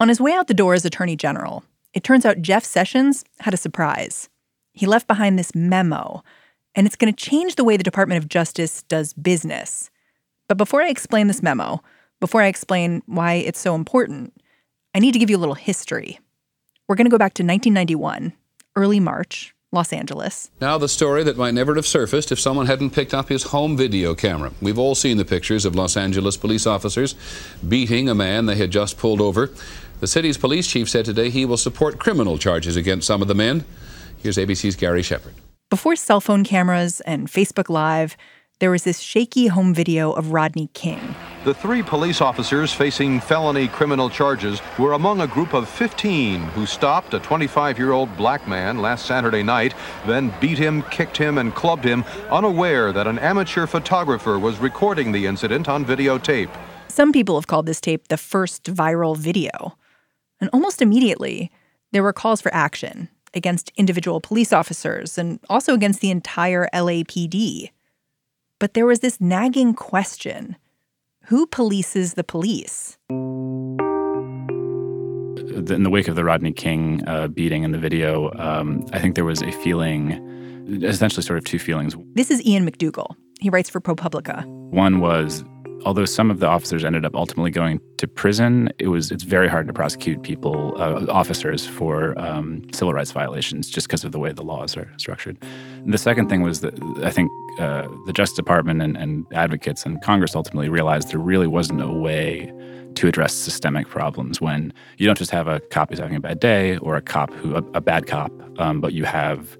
On his way out the door as Attorney General, it turns out Jeff Sessions had a surprise. He left behind this memo, and it's going to change the way the Department of Justice does business. But before I explain this memo, before I explain why it's so important, I need to give you a little history. We're going to go back to 1991, early March, Los Angeles. Now, the story that might never have surfaced if someone hadn't picked up his home video camera. We've all seen the pictures of Los Angeles police officers beating a man they had just pulled over. The city's police chief said today he will support criminal charges against some of the men. Here's ABC's Gary Shepard. Before cell phone cameras and Facebook Live, there was this shaky home video of Rodney King. The three police officers facing felony criminal charges were among a group of 15 who stopped a 25 year old black man last Saturday night, then beat him, kicked him, and clubbed him, unaware that an amateur photographer was recording the incident on videotape. Some people have called this tape the first viral video. And almost immediately, there were calls for action against individual police officers and also against the entire LAPD. But there was this nagging question who polices the police? In the wake of the Rodney King uh, beating in the video, um, I think there was a feeling, essentially, sort of two feelings. This is Ian McDougall. He writes for ProPublica. One was although some of the officers ended up ultimately going to prison, it was it's very hard to prosecute people, uh, officers, for um, civil rights violations just because of the way the laws are structured. And the second thing was that I think uh, the Justice Department and, and advocates and Congress ultimately realized there really wasn't a way to address systemic problems when you don't just have a cop who's having a bad day or a cop who a, a bad cop, um, but you have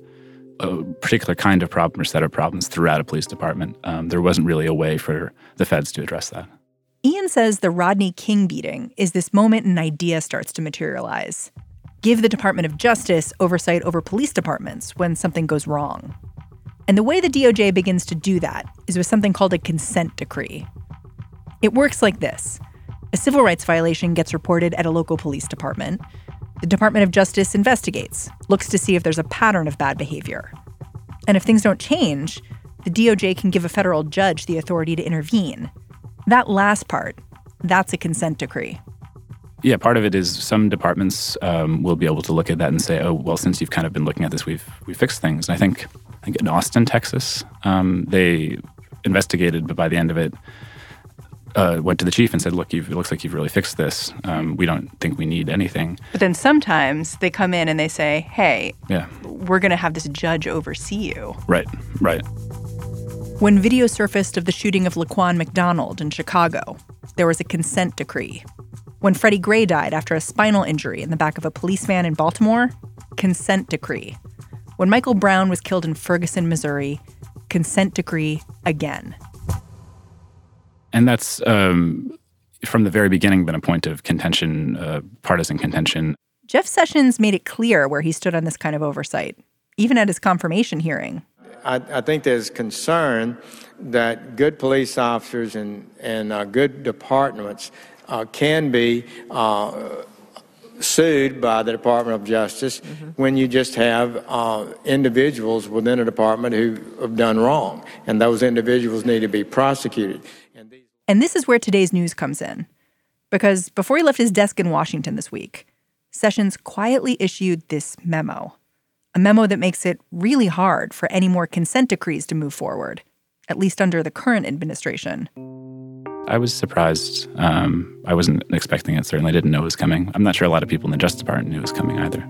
a particular kind of problem or set of problems throughout a police department. Um, there wasn't really a way for the feds to address that. Ian says the Rodney King beating is this moment an idea starts to materialize. Give the Department of Justice oversight over police departments when something goes wrong. And the way the DOJ begins to do that is with something called a consent decree. It works like this a civil rights violation gets reported at a local police department. The Department of Justice investigates, looks to see if there's a pattern of bad behavior. And if things don't change, the DOJ can give a federal judge the authority to intervene. That last part, that's a consent decree. Yeah, part of it is some departments um, will be able to look at that and say, "Oh, well, since you've kind of been looking at this, we've we fixed things." And I think, I think in Austin, Texas, um, they investigated, but by the end of it, uh, went to the chief and said, "Look, it looks like you've really fixed this. Um, we don't think we need anything." But then sometimes they come in and they say, "Hey, yeah, we're going to have this judge oversee you." Right, right. When video surfaced of the shooting of Laquan McDonald in Chicago, there was a consent decree. When Freddie Gray died after a spinal injury in the back of a police van in Baltimore, consent decree. When Michael Brown was killed in Ferguson, Missouri, consent decree again. And that's um, from the very beginning been a point of contention, uh, partisan contention. Jeff Sessions made it clear where he stood on this kind of oversight, even at his confirmation hearing. I, I think there's concern that good police officers and, and uh, good departments uh, can be uh, sued by the Department of Justice mm-hmm. when you just have uh, individuals within a department who have done wrong, and those individuals need to be prosecuted. And, this is where today's news comes in. Because before he left his desk in Washington this week, Sessions quietly issued this memo. A memo that makes it really hard for any more consent decrees to move forward, at least under the current administration. I was surprised. Um, I wasn't expecting it. Certainly didn't know it was coming. I'm not sure a lot of people in the Justice Department knew it was coming either.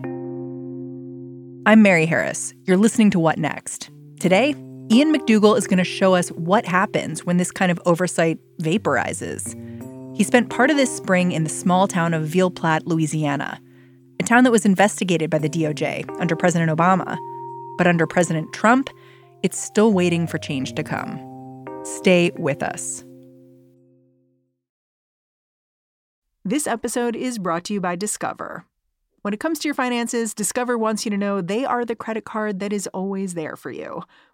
I'm Mary Harris. You're listening to What Next. Today, Ian McDougall is going to show us what happens when this kind of oversight vaporizes. He spent part of this spring in the small town of Ville Platte, Louisiana, a town that was investigated by the DOJ under President Obama. But under President Trump, it's still waiting for change to come. Stay with us. This episode is brought to you by Discover. When it comes to your finances, Discover wants you to know they are the credit card that is always there for you.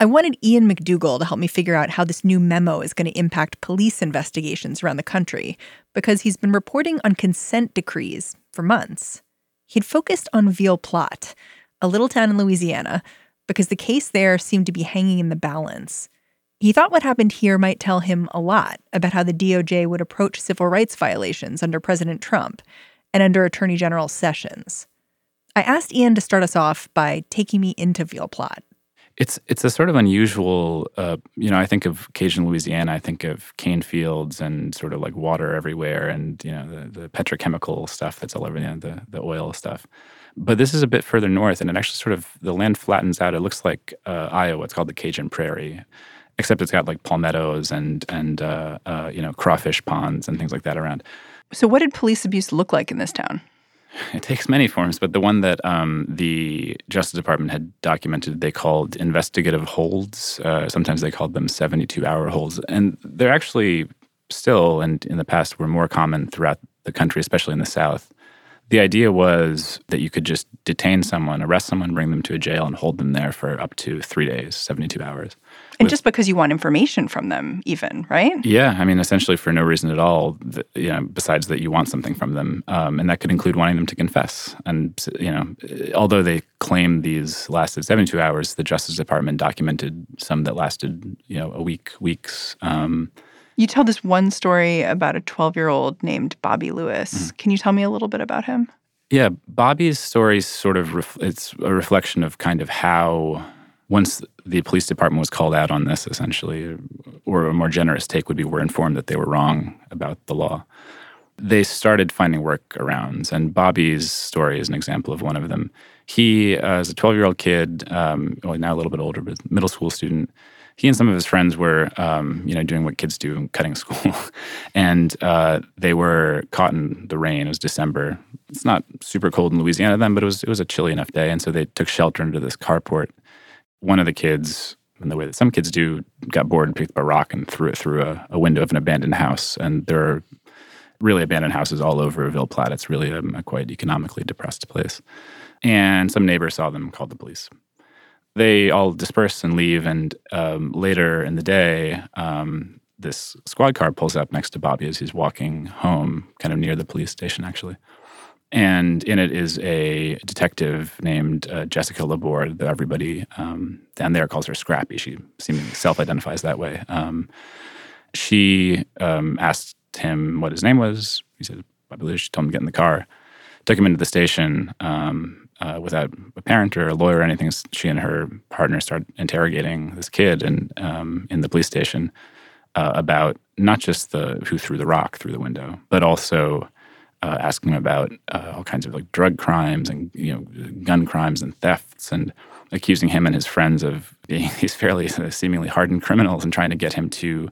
I wanted Ian McDougall to help me figure out how this new memo is going to impact police investigations around the country because he's been reporting on consent decrees for months. He'd focused on Ville Platte, a little town in Louisiana, because the case there seemed to be hanging in the balance. He thought what happened here might tell him a lot about how the DOJ would approach civil rights violations under President Trump and under Attorney General Sessions. I asked Ian to start us off by taking me into Ville Platte. It's it's a sort of unusual, uh, you know. I think of Cajun, Louisiana. I think of cane fields and sort of like water everywhere, and you know the, the petrochemical stuff that's all over, you know, the the oil stuff. But this is a bit further north, and it actually sort of the land flattens out. It looks like uh, Iowa. It's called the Cajun Prairie, except it's got like palmettos and and uh, uh, you know crawfish ponds and things like that around. So, what did police abuse look like in this town? It takes many forms, but the one that um, the Justice Department had documented, they called investigative holds. Uh, sometimes they called them 72 hour holds. And they're actually still, and in the past, were more common throughout the country, especially in the South. The idea was that you could just detain someone, arrest someone, bring them to a jail, and hold them there for up to three days, 72 hours. And just because you want information from them, even, right? Yeah. I mean, essentially for no reason at all, you know, besides that you want something from them. Um, and that could include wanting them to confess. And, you know, although they claim these lasted 72 hours, the Justice Department documented some that lasted, you know, a week, weeks. Um, you tell this one story about a 12 year old named Bobby Lewis. Mm-hmm. Can you tell me a little bit about him? Yeah, Bobby's story sort of ref- it's a reflection of kind of how once the police department was called out on this, essentially, or a more generous take would be we're informed that they were wrong about the law. They started finding workarounds, and Bobby's story is an example of one of them. He, uh, as a 12 year old kid, um, well, now a little bit older, but middle school student, he and some of his friends were, um, you know, doing what kids do, cutting school, and uh, they were caught in the rain. It was December. It's not super cold in Louisiana then, but it was it was a chilly enough day, and so they took shelter under this carport. One of the kids, in the way that some kids do, got bored and picked up a rock and threw it through a, a window of an abandoned house. And there are really abandoned houses all over Ville Platte. It's really a, a quite economically depressed place. And some neighbors saw them, called the police they all disperse and leave. And um, later in the day, um, this squad car pulls up next to Bobby as he's walking home, kind of near the police station, actually. And in it is a detective named uh, Jessica Laborde that everybody um, down there calls her Scrappy. She seemingly self identifies that way. Um, she um, asked him what his name was. He said, "I believe." She told him to get in the car, took him into the station. Um, uh, without a parent or a lawyer or anything, she and her partner start interrogating this kid and um, in the police station uh, about not just the who threw the rock through the window, but also uh, asking him about uh, all kinds of like drug crimes and you know gun crimes and thefts and accusing him and his friends of being these fairly uh, seemingly hardened criminals and trying to get him to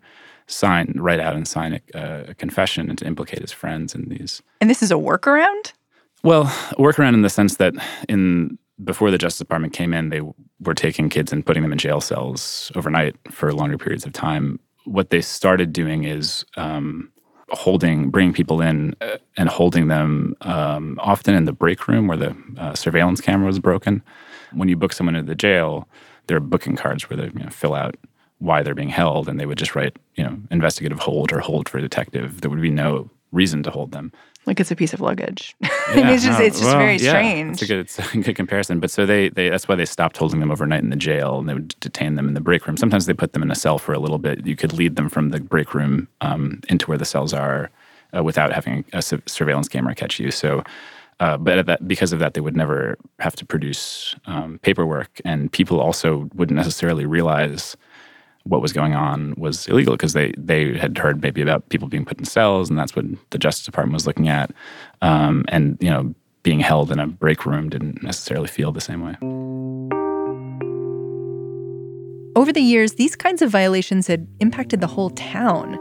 sign, write out and sign a, a confession and to implicate his friends in these. And this is a workaround. Well, a workaround in the sense that in before the Justice Department came in, they were taking kids and putting them in jail cells overnight for longer periods of time. What they started doing is um, holding, bringing people in uh, and holding them um, often in the break room where the uh, surveillance camera was broken. When you book someone into the jail, there are booking cards where they you know, fill out why they're being held, and they would just write, you know, investigative hold or hold for detective. There would be no reason to hold them like it's a piece of luggage. Yeah, it's just no, it's just well, very strange. Yeah, it's a good, it's a good comparison. But so they, they that's why they stopped holding them overnight in the jail and they would detain them in the break room. Sometimes they put them in a cell for a little bit. You could lead them from the break room um, into where the cells are uh, without having a su- surveillance camera catch you. So. Uh, but that, because of that, they would never have to produce um, paperwork, and people also wouldn't necessarily realize what was going on was illegal because they they had heard maybe about people being put in cells, and that's what the Justice Department was looking at. Um, and you know, being held in a break room didn't necessarily feel the same way. Over the years, these kinds of violations had impacted the whole town.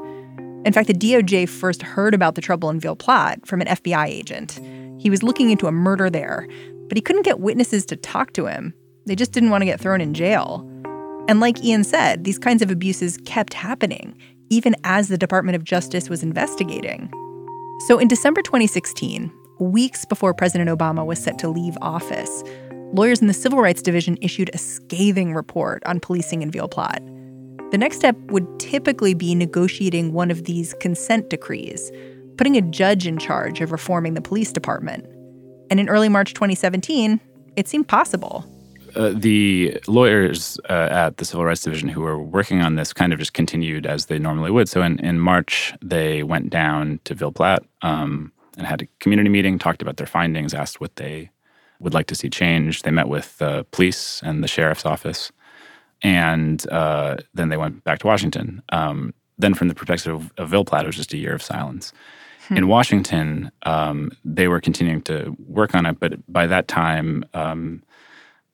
In fact, the DOJ first heard about the trouble in Ville Platte from an FBI agent. He was looking into a murder there, but he couldn't get witnesses to talk to him. They just didn't want to get thrown in jail. And like Ian said, these kinds of abuses kept happening, even as the Department of Justice was investigating. So in December 2016, weeks before President Obama was set to leave office, lawyers in the Civil Rights Division issued a scathing report on policing in Ville Platte. The next step would typically be negotiating one of these consent decrees, putting a judge in charge of reforming the police department. And in early March 2017, it seemed possible. Uh, the lawyers uh, at the Civil Rights Division who were working on this kind of just continued as they normally would. So in, in March, they went down to Ville Platte um, and had a community meeting, talked about their findings, asked what they would like to see changed. They met with the police and the sheriff's office, and uh, then they went back to Washington. Um, then, from the perspective of, of Ville Platte, it was just a year of silence. Hmm. In Washington, um, they were continuing to work on it, but by that time, um,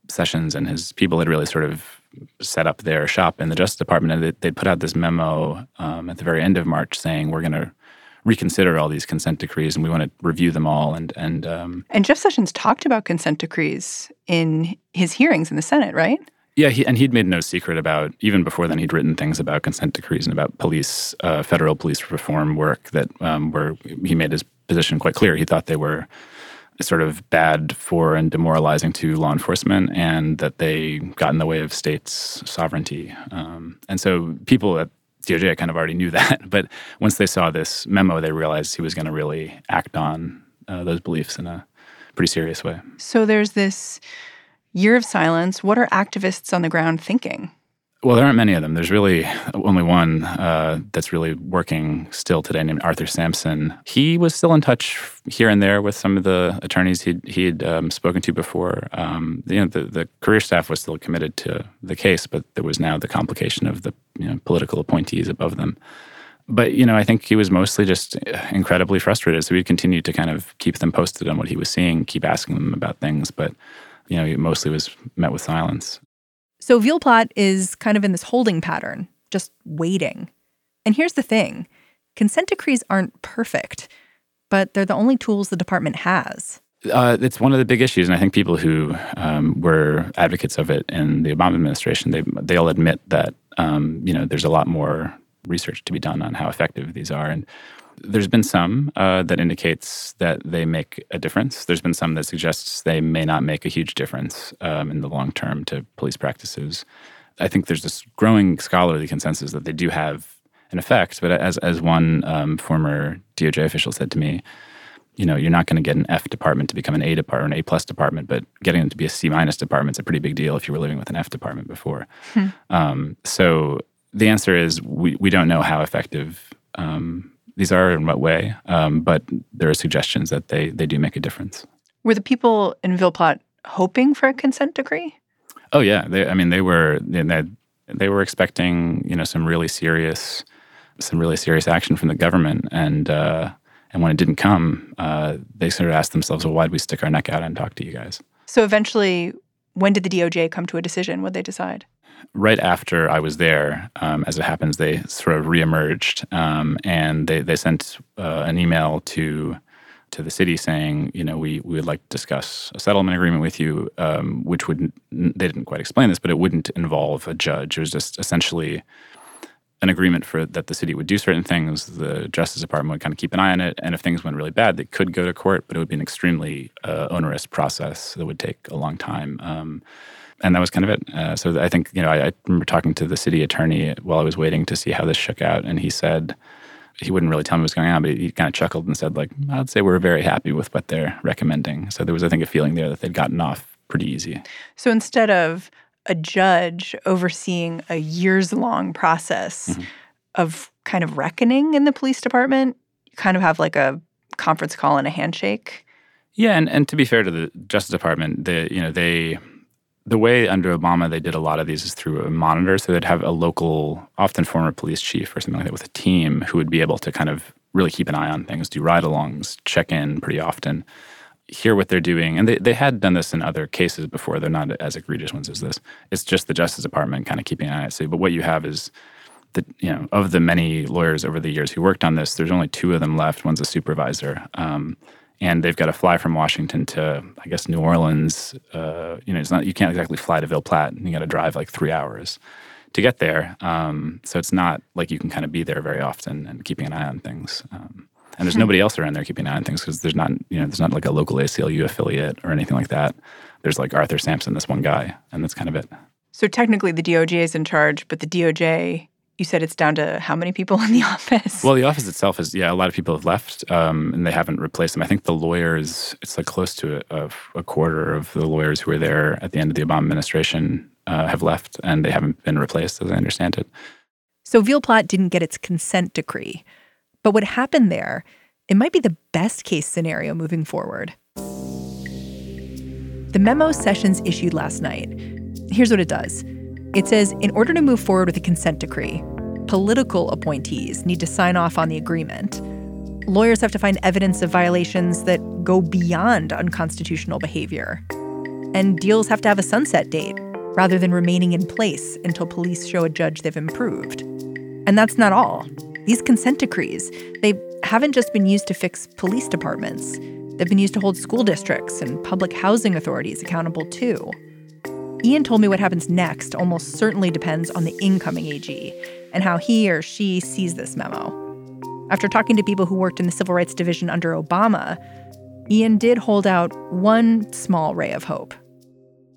Sessions and his people had really sort of set up their shop in the Justice Department, and they, would put out this memo um, at the very end of March saying, "We're going to reconsider all these consent decrees, and we want to review them all." And and um, and Jeff Sessions talked about consent decrees in his hearings in the Senate, right? Yeah, he, and he'd made no secret about even before then. He'd written things about consent decrees and about police, uh, federal police reform work that um, were. He made his position quite clear. He thought they were sort of bad for and demoralizing to law enforcement, and that they got in the way of states' sovereignty. Um, and so people at DOJ kind of already knew that, but once they saw this memo, they realized he was going to really act on uh, those beliefs in a pretty serious way. So there's this year of silence. What are activists on the ground thinking? Well, there aren't many of them. There's really only one uh, that's really working still today, named Arthur Sampson. He was still in touch here and there with some of the attorneys he'd, he'd um, spoken to before. Um, you know, the, the career staff was still committed to the case, but there was now the complication of the you know, political appointees above them. But you know, I think he was mostly just incredibly frustrated. So he continued to kind of keep them posted on what he was seeing, keep asking them about things, but you know, he mostly was met with silence. So Ville Platte is kind of in this holding pattern, just waiting. And here's the thing consent decrees aren't perfect, but they're the only tools the department has. Uh, it's one of the big issues, and I think people who um, were advocates of it in the Obama administration, they they all admit that um, you know there's a lot more research to be done on how effective these are, and there's been some uh, that indicates that they make a difference. There's been some that suggests they may not make a huge difference um, in the long term to police practices. I think there's this growing scholarly consensus that they do have an effect. But as as one um, former DOJ official said to me, you know, you're not going to get an F department to become an A department, an A plus department, but getting them to be a C minus department is a pretty big deal if you were living with an F department before. Hmm. Um, so the answer is we, we don't know how effective um, these are in what way, um, but there are suggestions that they they do make a difference. Were the people in Ville hoping for a consent decree? Oh yeah, they, I mean they were they, they were expecting you know some really serious some really serious action from the government, and uh, and when it didn't come, uh, they sort of asked themselves, well, why did we stick our neck out and talk to you guys? So eventually, when did the DOJ come to a decision? What they decide? Right after I was there, um, as it happens, they sort of reemerged um, and they, they sent uh, an email to to the city saying, you know, we, we would like to discuss a settlement agreement with you, um, which would they didn't quite explain this, but it wouldn't involve a judge. It was just essentially an agreement for that the city would do certain things. The Justice Department would kind of keep an eye on it, and if things went really bad, they could go to court, but it would be an extremely uh, onerous process that would take a long time. And that was kind of it. Uh, so I think you know I, I, remember talking to the city attorney while I was waiting to see how this shook out, and he said he wouldn't really tell me what was going on, but he, he kind of chuckled and said like I'd say we're very happy with what they're recommending. So there was I think a feeling there that they'd gotten off pretty easy. So instead of a judge overseeing a years long process mm-hmm. of kind of reckoning in the police department, you kind of have like a conference call and a handshake. Yeah, and, and to be fair to the Justice Department, they you know they the way under Obama they did a lot of these is through a monitor. So they'd have a local, often former police chief or something like that with a team who would be able to kind of really keep an eye on things, do ride alongs, check in pretty often, hear what they're doing. And they, they had done this in other cases before. They're not as egregious ones as this. It's just the Justice Department kind of keeping an eye on it. So, but what you have is the, you know, of the many lawyers over the years who worked on this, there's only two of them left. One's a supervisor. Um, and they've got to fly from Washington to, I guess, New Orleans. Uh, you know, it's not you can't exactly fly to Ville Platte. And you got to drive like three hours to get there. Um, so it's not like you can kind of be there very often and keeping an eye on things. Um, and there's nobody else around there keeping an eye on things because there's not you know there's not like a local ACLU affiliate or anything like that. There's like Arthur Sampson, this one guy, and that's kind of it. So technically, the DOJ is in charge, but the DOJ, you said it's down to how many people in the office? Well, the office itself is yeah, a lot of people have left, um, and they haven't replaced them. I think the lawyers, it's like close to a, a, quarter of the lawyers who were there at the end of the Obama administration uh, have left, and they haven't been replaced, as I understand it. So Veal didn't get its consent decree. But what happened there, it might be the best case scenario moving forward. The memo Sessions issued last night. Here's what it does. It says in order to move forward with a consent decree, political appointees need to sign off on the agreement. Lawyers have to find evidence of violations that go beyond unconstitutional behavior. And deals have to have a sunset date rather than remaining in place until police show a judge they've improved. And that's not all. These consent decrees, they haven't just been used to fix police departments. They've been used to hold school districts and public housing authorities accountable too. Ian told me what happens next almost certainly depends on the incoming AG and how he or she sees this memo. After talking to people who worked in the Civil Rights Division under Obama, Ian did hold out one small ray of hope.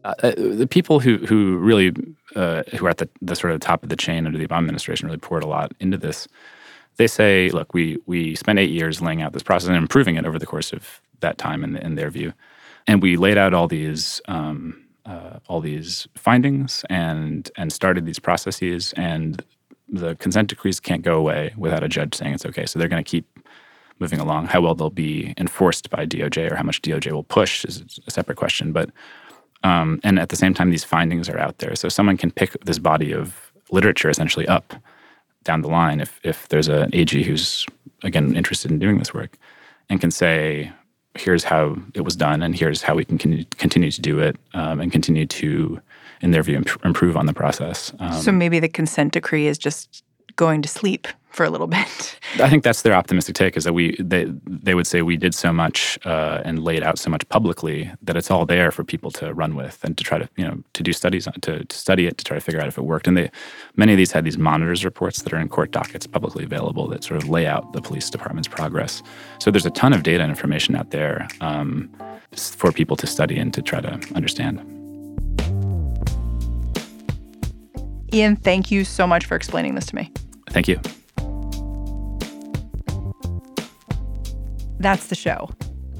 Uh, uh the people who who really uh, who are at the, the sort of top of the chain under the Obama administration really poured a lot into this. They say, look, we we spent eight years laying out this process and improving it over the course of that time, in, in their view, and we laid out all these um, uh, all these findings and and started these processes, and the consent decrees can't go away without a judge saying it's okay. So they're going to keep moving along. How well they'll be enforced by DOJ or how much DOJ will push is a separate question, but um, and at the same time, these findings are out there. So someone can pick this body of literature essentially up down the line if, if there's an AG who's, again, interested in doing this work and can say, here's how it was done and here's how we can con- continue to do it um, and continue to, in their view, imp- improve on the process. Um, so maybe the consent decree is just going to sleep for a little bit. I think that's their optimistic take is that we they they would say we did so much uh, and laid out so much publicly that it's all there for people to run with and to try to you know to do studies on to, to study it to try to figure out if it worked. And they many of these had these monitors reports that are in court dockets publicly available that sort of lay out the police department's progress. So there's a ton of data and information out there um, for people to study and to try to understand. Ian, thank you so much for explaining this to me. Thank you. That's the show.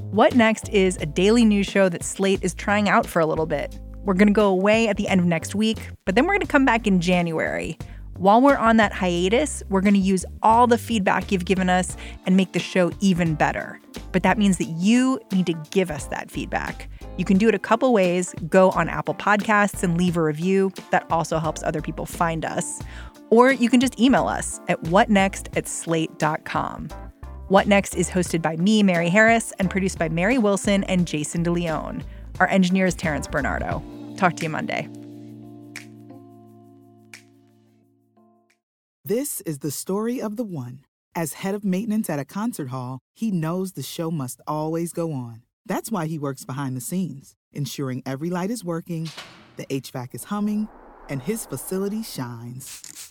What Next is a daily news show that Slate is trying out for a little bit. We're going to go away at the end of next week, but then we're going to come back in January. While we're on that hiatus, we're going to use all the feedback you've given us and make the show even better. But that means that you need to give us that feedback. You can do it a couple ways. Go on Apple Podcasts and leave a review. That also helps other people find us. Or you can just email us at whatnext at. What Next is hosted by me, Mary Harris, and produced by Mary Wilson and Jason DeLeon. Our engineer is Terrence Bernardo. Talk to you Monday. This is the story of the one. As head of maintenance at a concert hall, he knows the show must always go on. That's why he works behind the scenes, ensuring every light is working, the HVAC is humming, and his facility shines.